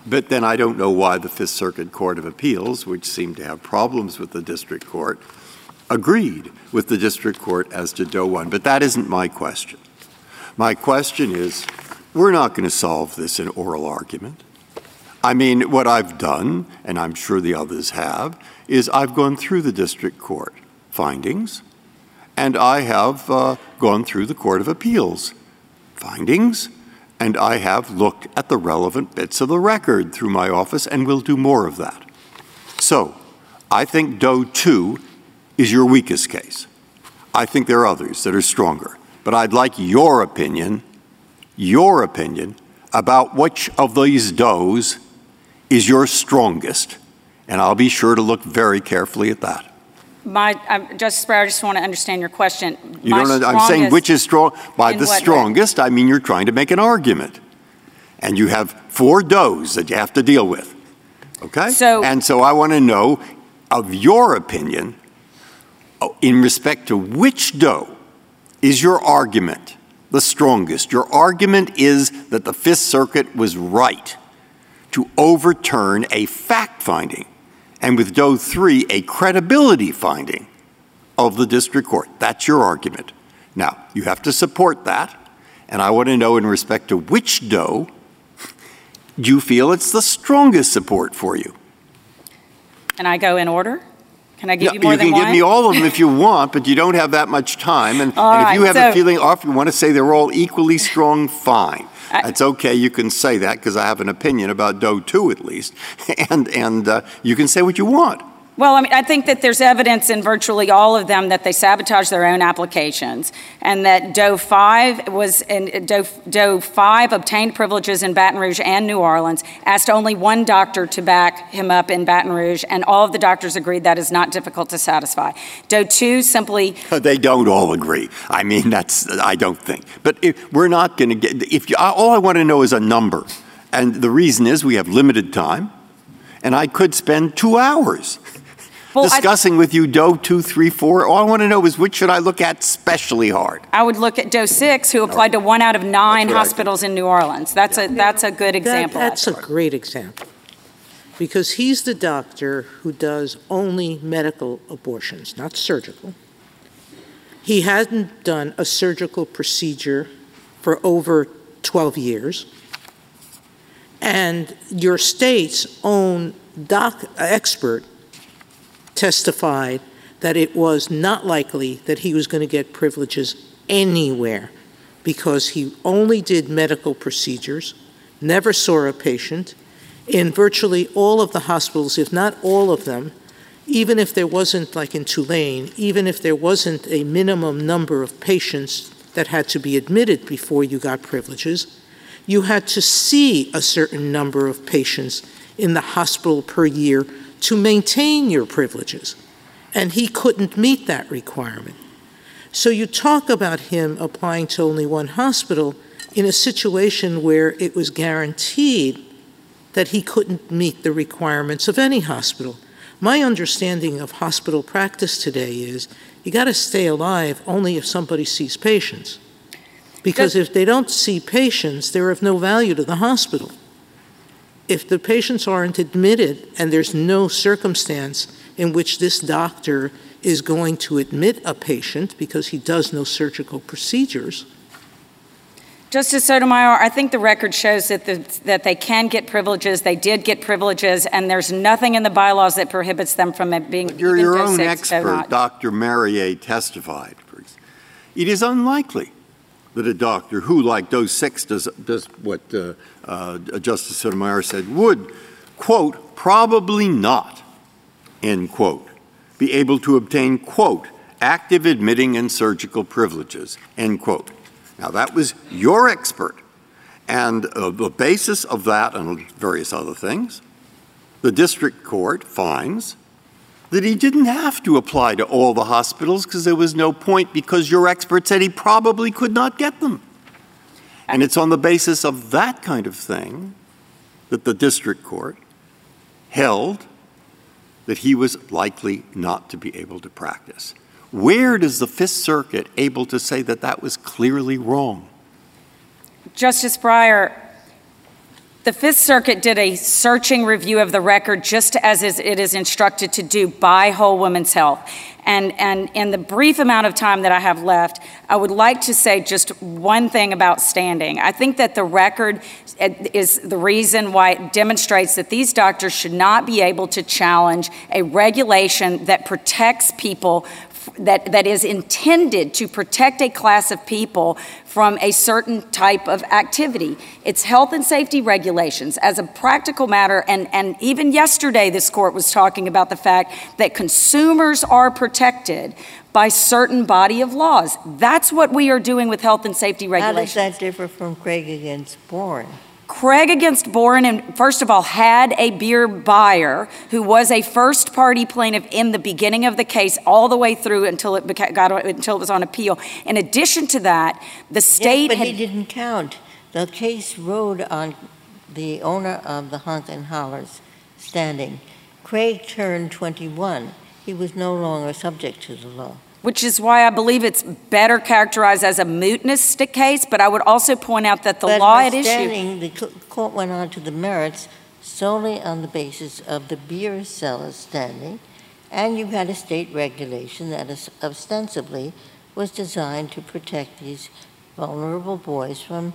But then I don't know why the Fifth Circuit Court of Appeals, which seemed to have problems with the district court, agreed with the district court as to Doe 1. But that isn't my question. My question is, we're not going to solve this in oral argument. I mean, what I've done, and I'm sure the others have, is I've gone through the district court findings, and I have uh, gone through the Court of Appeals findings, and I have looked at the relevant bits of the record through my office and will do more of that. So I think Doe 2 is your weakest case. I think there are others that are stronger. But I'd like your opinion, your opinion, about which of these does is your strongest. And I'll be sure to look very carefully at that. My, um, Justice Breyer, I just want to understand your question. You My don't I'm saying which is strong. By the what way? strongest, I mean you're trying to make an argument. And you have four does that you have to deal with. Okay? So- and so I want to know, of your opinion, Oh, in respect to which doe is your argument the strongest? Your argument is that the Fifth Circuit was right to overturn a fact finding, and with Doe 3, a credibility finding of the district court. That's your argument. Now, you have to support that, and I want to know in respect to which Doe do you feel it's the strongest support for you? Can I go in order? Can I give Yeah, you more than can give me all of them if you want, but you don't have that much time. And, and if you have a feeling off, you want to say they're all equally strong, fine. I- That's okay. You can say that because I have an opinion about Doe 2 at least. And, and uh, you can say what you want. Well, I mean, I think that there's evidence in virtually all of them that they sabotage their own applications, and that Doe 5 was in Doe, Doe 5 obtained privileges in Baton Rouge and New Orleans, asked only one doctor to back him up in Baton Rouge, and all of the doctors agreed that is not difficult to satisfy. Doe 2 simply They don't all agree. I mean, that's, I don't think. But if, we're not going to get, if you, all I want to know is a number. And the reason is we have limited time, and I could spend two hours Well, I- discussing with you Doe 2, 3, 4. All I want to know is which should I look at specially hard? I would look at Doe 6, who applied to one out of nine That's what I hospitals in New Orleans. That's a, that's a good That- example. That's a great example, because he's the doctor who does only medical abortions, not surgical. He hadn't done a surgical procedure for over 12 years. And your state's own doc, expert testified that it was not likely that he was going to get privileges anywhere because he only did medical procedures, never saw a patient. In virtually all of the hospitals, if not all of them, even if there wasn't, like in Tulane, even if there wasn't a minimum number of patients that had to be admitted before you got privileges, you had to see a certain number of patients in the hospital per year to maintain your privileges. And he couldn't meet that requirement. So you talk about him applying to only one hospital in a situation where it was guaranteed that he couldn't meet the requirements of any hospital. My understanding of hospital practice today is you got to stay alive only if somebody sees patients. Because if they don't see patients, they're of no value to the hospital. If the patients aren't admitted and there's no circumstance in which this doctor is going to admit a patient because he does no surgical procedures, Justice Sotomayor, I think the record shows that, the, that they can get privileges. They did get privileges, and there's nothing in the bylaws that prohibits them from it being. But you're your own expert. Dr. Marier testified. It is unlikely that a doctor who, like those six, does, does what uh, uh, Justice Sotomayor said, would, quote, probably not, end quote, be able to obtain, quote, active admitting and surgical privileges, end quote. Now, that was your expert. And uh, the basis of that and various other things, the district court finds that he didn't have to apply to all the hospitals because there was no point because your expert said he probably could not get them. And it's on the basis of that kind of thing that the district court held that he was likely not to be able to practice. Where does the Fifth Circuit able to say that that was clearly wrong? Justice Breyer, the Fifth Circuit did a searching review of the record just as it is instructed to do by Whole Woman's Health. And, and in the brief amount of time that I have left, I would like to say just one thing about standing. I think that the record is the reason why it demonstrates that these doctors should not be able to challenge a regulation that protects people that, that is intended to protect a class of people from a certain type of activity. It's health and safety regulations as a practical matter. And, and even yesterday, this court was talking about the fact that consumers are protected by certain body of laws. That's what we are doing with health and safety regulations. How does that differ from Craig against Boren? Craig against Boren, and first of all, had a beer buyer who was a first party plaintiff in the beginning of the case, all the way through until it beca- got until it was on appeal. In addition to that, the state Yes, but had he didn't count. The case rode on the owner of the Honk and Hollers standing. Craig turned 21. He was no longer subject to the law. Which is why I believe it's better characterized as a mootness case. But I would also point out that the But law at issue. standing, the court went on to the merits solely on the basis of the beer seller's standing, and you had a state regulation that is ostensibly was designed to protect these vulnerable boys from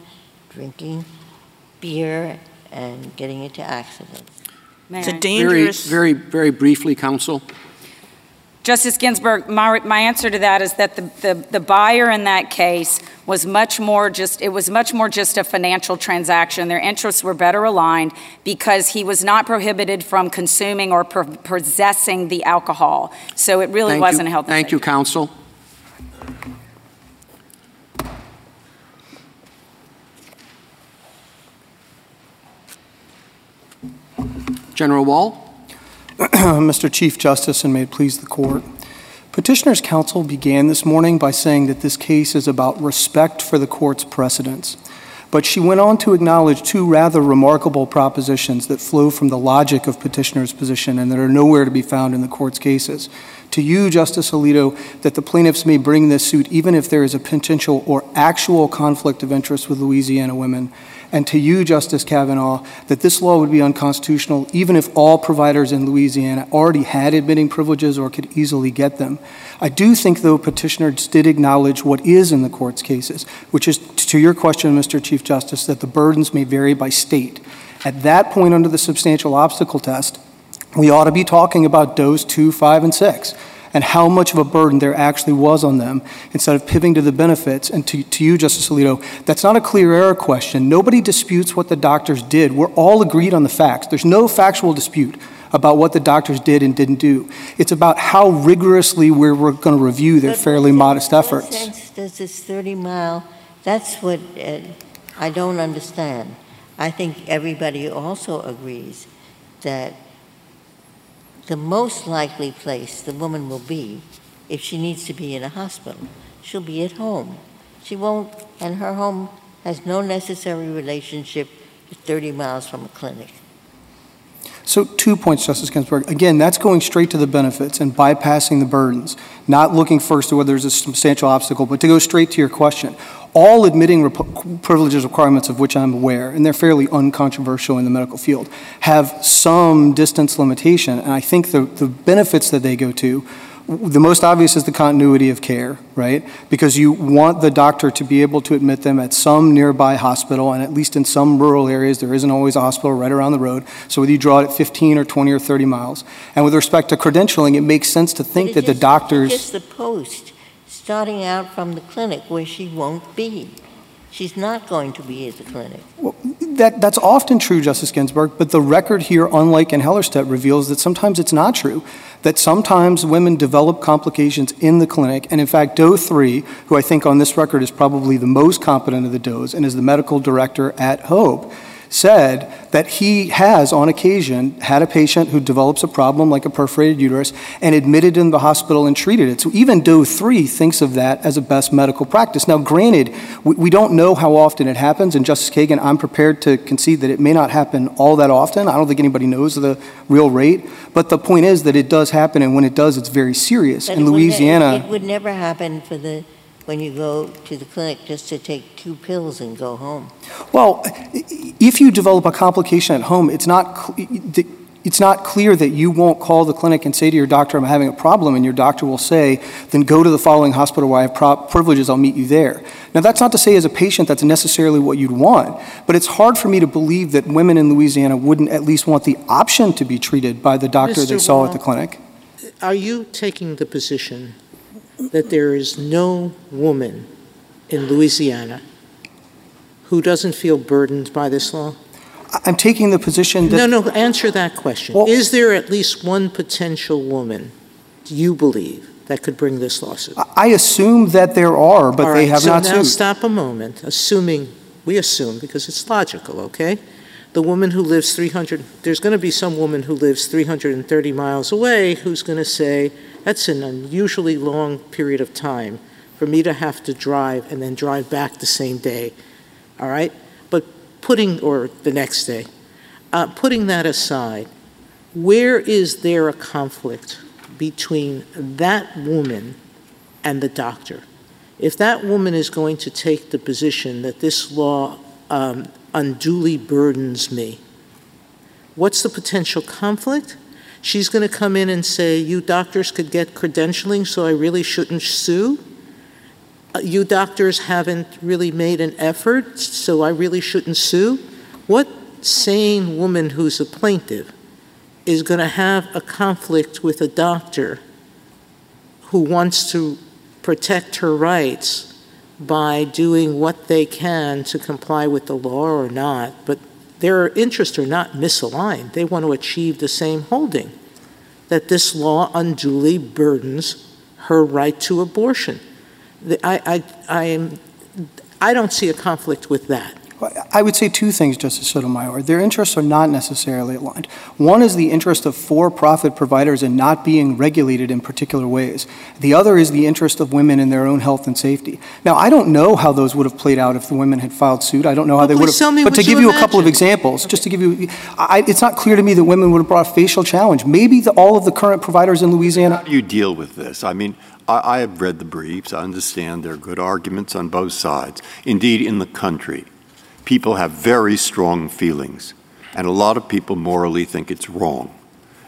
drinking beer and getting into accidents. May It's a I? Very, very, very briefly, counsel. Justice Ginsburg, my, my answer to that is that the, the, the buyer in that case was much more just, it was much more just a financial transaction. Their interests were better aligned because he was not prohibited from consuming or possessing the alcohol. So it really Thank wasn't you. a health Thank you, counsel. General Wall? Mr. Chief Justice, and may it please the court. Petitioner's counsel began this morning by saying that this case is about respect for the court's precedents. But she went on to acknowledge two rather remarkable propositions that flow from the logic of petitioner's position and that are nowhere to be found in the court's cases. To you, Justice Alito, that the plaintiffs may bring this suit even if there is a potential or actual conflict of interest with Louisiana women. And to you, Justice Kavanaugh, that this law would be unconstitutional even if all providers in Louisiana already had admitting privileges or could easily get them. I do think, though, petitioners did acknowledge what is in the court's cases, which is to your question, Mr. Chief Justice, that the burdens may vary by state. At that point, under the substantial obstacle test, we ought to be talking about Does two, five, and six, and how much of a burden there actually was on them instead of pivoting to the benefits. And to, to you, Justice Alito, that's not a clear error question. Nobody disputes what the doctors did. We're all agreed on the facts. There's no factual dispute about what the doctors did and didn't do. It's about how rigorously we're, we're going to review their But fairly modest efforts. Sense does this 30-mile, that's what uh, I don't understand. I think everybody also agrees that the most likely place the woman will be if she needs to be in a hospital, she'll be at home. She won't, and her home has no necessary relationship to 30 miles from a clinic. So, two points, Justice Ginsburg. Again, that's going straight to the benefits and bypassing the burdens, not looking first to whether there's a substantial obstacle, but to go straight to your question. All admitting privileges requirements of which I'm aware, and they're fairly uncontroversial in the medical field, have some distance limitation. And I think the, the benefits that they go to The most obvious is the continuity of care, right? Because you want the doctor to be able to admit them at some nearby hospital, and at least in some rural areas, there isn't always a hospital right around the road. So whether you draw it at 15 or 20 or 30 miles. And with respect to credentialing, it makes sense to think that the doctors. It's the post, starting out from the clinic where she won't be. She's not going to be at the clinic. Well, that, that's often true, Justice Ginsburg, but the record here, unlike in Hellerstedt, reveals that sometimes it's not true. That sometimes women develop complications in the clinic, and in fact, Doe 3, who I think on this record is probably the most competent of the Does and is the medical director at Hope, said that he has, on occasion, had a patient who develops a problem like a perforated uterus and admitted in the hospital and treated it. So even Doe 3 thinks of that as a best medical practice. Now, granted, we, we don't know how often it happens, and Justice Kagan, I'm prepared to concede that it may not happen all that often. I don't think anybody knows the real rate, but the point is that it does happen, and when it does, it's very serious. But in it would ne- Louisiana, It would never happen for the, when you go to the clinic just to take two pills and go home. Well, if you develop a complication at home, it's not, cl- it's not clear that you won't call the clinic and say to your doctor, I'm having a problem, and your doctor will say, then go to the following hospital where I have pro- privileges, I'll meet you there. Now, that's not to say as a patient that's necessarily what you'd want, but it's hard for me to believe that women in Louisiana wouldn't at least want the option to be treated by the doctor they Mr. saw at the clinic. Are you taking the position that there is no woman in Louisiana who doesn't feel burdened by this law? I'm taking the position that. No, no, answer that question. Well- Is there at least one potential woman, do you believe, that could bring this lawsuit? I assume that there are, but All they right, have not So now sued. stop a moment, assuming, we assume, because it's logical, okay? The woman who lives 300, there's going to be some woman who lives 330 miles away who's going to say, that's an unusually long period of time for me to have to drive and then drive back the same day, all right? But putting, or the next day, uh, putting that aside, where is there a conflict between that woman and the doctor? If that woman is going to take the position that this law um, unduly burdens me, what's the potential conflict? She's going to come in and say, You doctors could get credentialing, so I really shouldn't sue. Uh, You doctors haven't really made an effort, so I really shouldn't sue. What sane woman who's a plaintiff is going to have a conflict with a doctor who wants to protect her rights by doing what they can to comply with the law or not, but their interests are not misaligned. They want to achieve the same holding that this law unduly burdens her right to abortion. I, I, I, am, I don't see a conflict with that. I would say two things, Justice Sotomayor. Their interests are not necessarily aligned. One is the interest of for profit providers in not being regulated in particular ways. The other is the interest of women in their own health and safety. Now, I don't know how those would have played out if the women had filed suit. I don't know how Well, they would have. but to what give you you a couple of imagine. examples, just to give you, I, it's not clear to me that women would have brought a facial challenge. Maybe the, all of the current providers in Louisiana How do you deal with this? I mean, I, I have read the briefs. I understand there are good arguments on both sides. Indeed, in the country, people have very strong feelings, and a lot of people morally think it's wrong,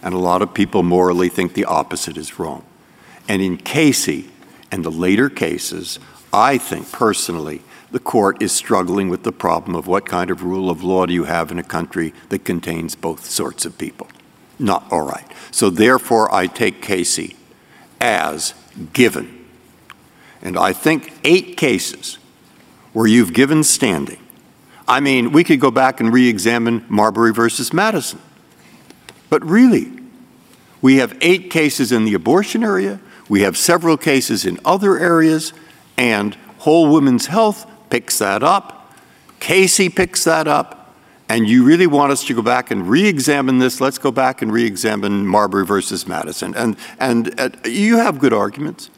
and a lot of people morally think the opposite is wrong. And in Casey and the later cases, I think personally, the court is struggling with the problem of what kind of rule of law do you have in a country that contains both sorts of people. Not all right. So therefore, I take Casey as given. And I think eight cases where you've given standing. I mean, we could go back and re examine Marbury versus Madison. But really, we have eight cases in the abortion area, we have several cases in other areas, and Whole Woman's Health picks that up. Casey picks that up. And you really want us to go back and re-examine this? Let's go back and re-examine Marbury versus Madison. And and uh, you have good arguments,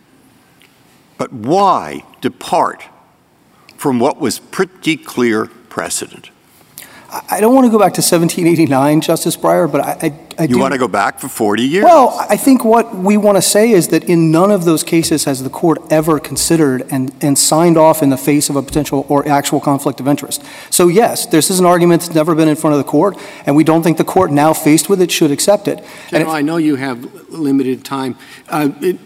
but why depart from what was pretty clear precedent? I I don't want to go back to 1789, Justice Breyer, but I, I- I do. You want to go back for 40 years? Well, I think what we want to say is that in none of those cases has the court ever considered and, and signed off in the face of a potential or actual conflict of interest. So yes, this is an argument that's never been in front of the court, and we don't think the court now faced with it should accept it. And General, I know you have limited time. Uh, it-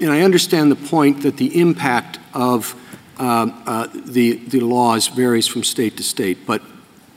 And I understand the point that the impact of um, uh, the the laws varies from state to state, but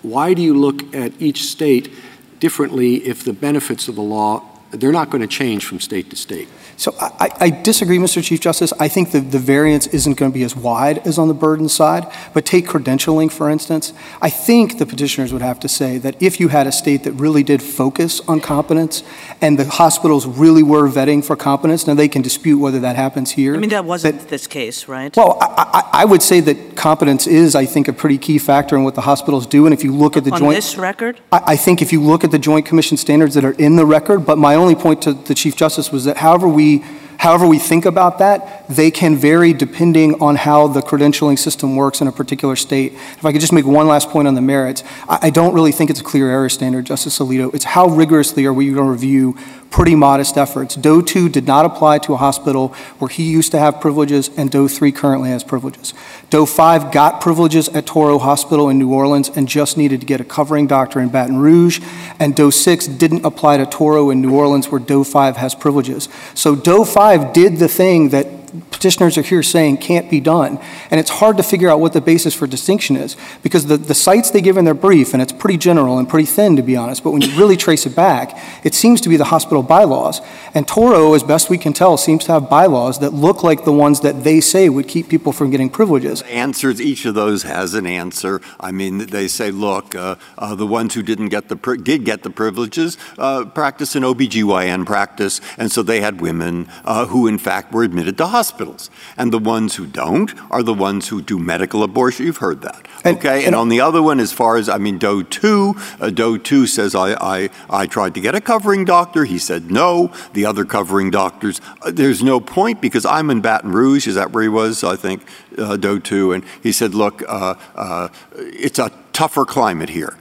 why do you look at each state differently if the benefits of the law, they're not going to change from state to state? So I, I disagree, Mr. Chief Justice. I think that the variance isn't going to be as wide as on the burden side. But take credentialing, for instance. I think the petitioners would have to say that if you had a state that really did focus on competence and the hospitals really were vetting for competence, now they can dispute whether that happens here. I mean, that wasn't this case, right? Well, I, I, I would say that competence is, I think, a pretty key factor in what the hospitals do. And if you look at the On joint. this record? I, I think if you look at the Joint Commission standards that are in the record, but my only point to the Chief Justice was that however we, however we think about that, they can vary depending on how the credentialing system works in a particular state. If I could just make one last point on the merits, I, I don't really think it's a clear error standard, Justice Alito. It's how rigorously are we going to review pretty modest efforts. Doe 2 did not apply to a hospital where he used to have privileges, and Doe 3 currently has privileges. Doe 5 got privileges at Touro Hospital in New Orleans and just needed to get a covering doctor in Baton Rouge, and Doe 6 didn't apply to Touro in New Orleans where Doe 5 has privileges. So Doe 5 did the thing that petitioners are here saying can't be done. And it's hard to figure out what the basis for distinction is because the, the sites they give in their brief, and it's pretty general and pretty thin to be honest, but when you really trace it back, it seems to be the hospital bylaws. And Touro, as best we can tell, seems to have bylaws that look like the ones that they say would keep people from getting privileges. Answers, each of those has an answer. I mean, they say, look, uh, uh, the ones who didn't get the, did get the privileges uh, practice an OBGYN practice, and so they had women uh, who in fact were admitted to hospitals. And the ones who don't are the ones who do medical abortion. You've heard that. And- Okay, and and- on the other one, as far as, I mean, Doe 2, uh, Doe 2 says, I, I, I tried to get a covering doctor. He said no. The other covering doctors, uh, there's no point because I'm in Baton Rouge. Is that where he was? I think, uh, Doe 2. And he said, look, uh, uh, it's a tougher climate here,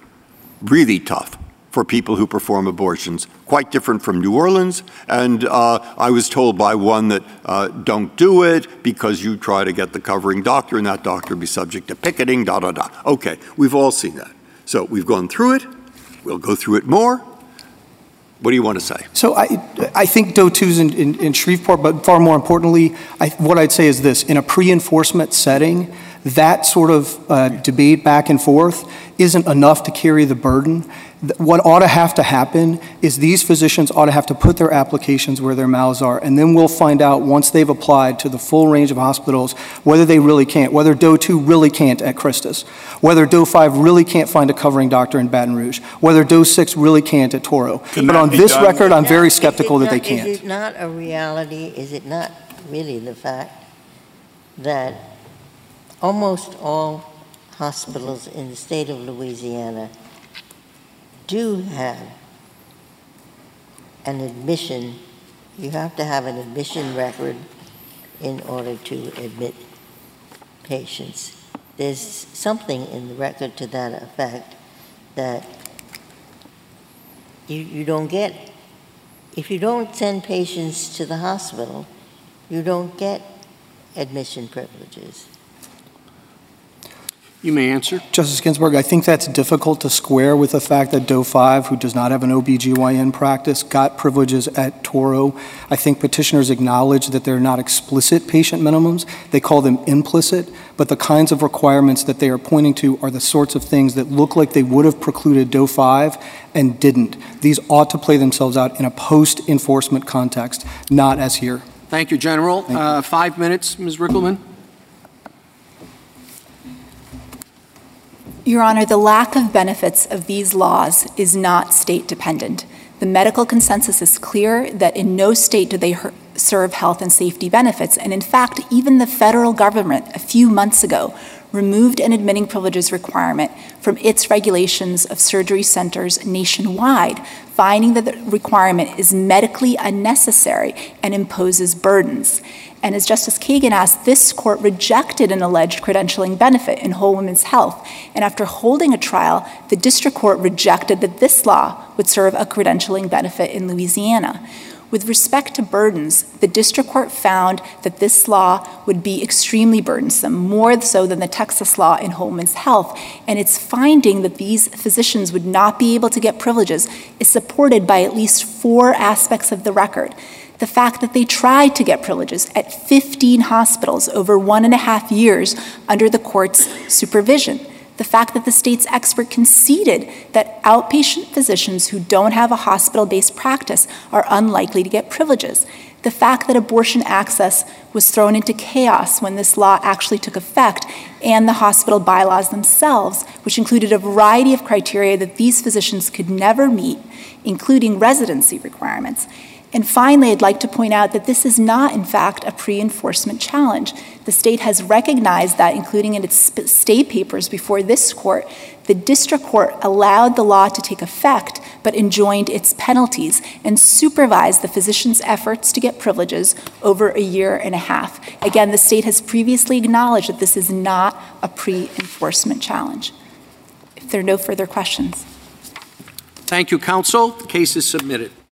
really tough for people who perform abortions, quite different from New Orleans. And uh, I was told by one that uh, don't do it because you try to get the covering doctor, and that doctor be subject to picketing, da da da. Okay, we've all seen that. So we've gone through it. We'll go through it more. What do you want to say? So I, I think Doe 2's in, in, in Shreveport, but far more importantly, I, what I'd say is this, in a pre-enforcement setting, that sort of uh, debate back and forth isn't enough to carry the burden. Th- What ought to have to happen is these physicians ought to have to put their applications where their mouths are, and then we'll find out once they've applied to the full range of hospitals whether they really can't, whether Doe 2 really can't at Christus, whether Doe 5 really can't find a covering doctor in Baton Rouge, whether Doe 6 really can't at Touro. Can But on this done? record, I'm Now, very skeptical that they can't. Is it not a reality, is it not really the fact that almost all hospitals in the state of Louisiana do have an admission, you have to have an admission record in order to admit patients. There's something in the record to that effect that you, you don't get, if you don't send patients to the hospital, you don't get admission privileges. You may answer. Justice Ginsburg, I think that's difficult to square with the fact that Doe 5, who does not have an OBGYN practice, got privileges at Touro. I think petitioners acknowledge that they're not explicit patient minimums. They call them implicit, but the kinds of requirements that they are pointing to are the sorts of things that look like they would have precluded Doe 5 and didn't. These ought to play themselves out in a post-enforcement context, not as here. Thank you, General. Thank you. Uh, Five minutes, Ms. Rikelman. Your Honor, the lack of benefits of these laws is not state dependent. The medical consensus is clear that in no state do they serve health and safety benefits. And in fact, even the federal government a few months ago removed an admitting privileges requirement from its regulations of surgery centers nationwide, finding that the requirement is medically unnecessary and imposes burdens. And as Justice Kagan asked, this court rejected an alleged credentialing benefit in Whole Woman's Health. And after holding a trial, the district court rejected that this law would serve a credentialing benefit in Louisiana. With respect to burdens, the district court found that this law would be extremely burdensome, more so than the Texas law in Whole Woman's Health. And its finding that these physicians would not be able to get privileges is supported by at least four aspects of the record the fact that they tried to get privileges at 15 hospitals over one and a half years under the court's supervision. The fact that the state's expert conceded that outpatient physicians who don't have a hospital based practice are unlikely to get privileges. The fact that abortion access was thrown into chaos when this law actually took effect, and the hospital bylaws themselves, which included a variety of criteria that these physicians could never meet, including residency requirements. And finally, I'd like to point out that this is not, in fact, a pre enforcement challenge. The state has recognized that, including in its state papers before this court, the district court allowed the law to take effect but enjoined its penalties and supervised the physician's efforts to get privileges over a year and a half. Again, the state has previously acknowledged that this is not a pre enforcement challenge. If there are no further questions. Thank you, counsel. The case is submitted.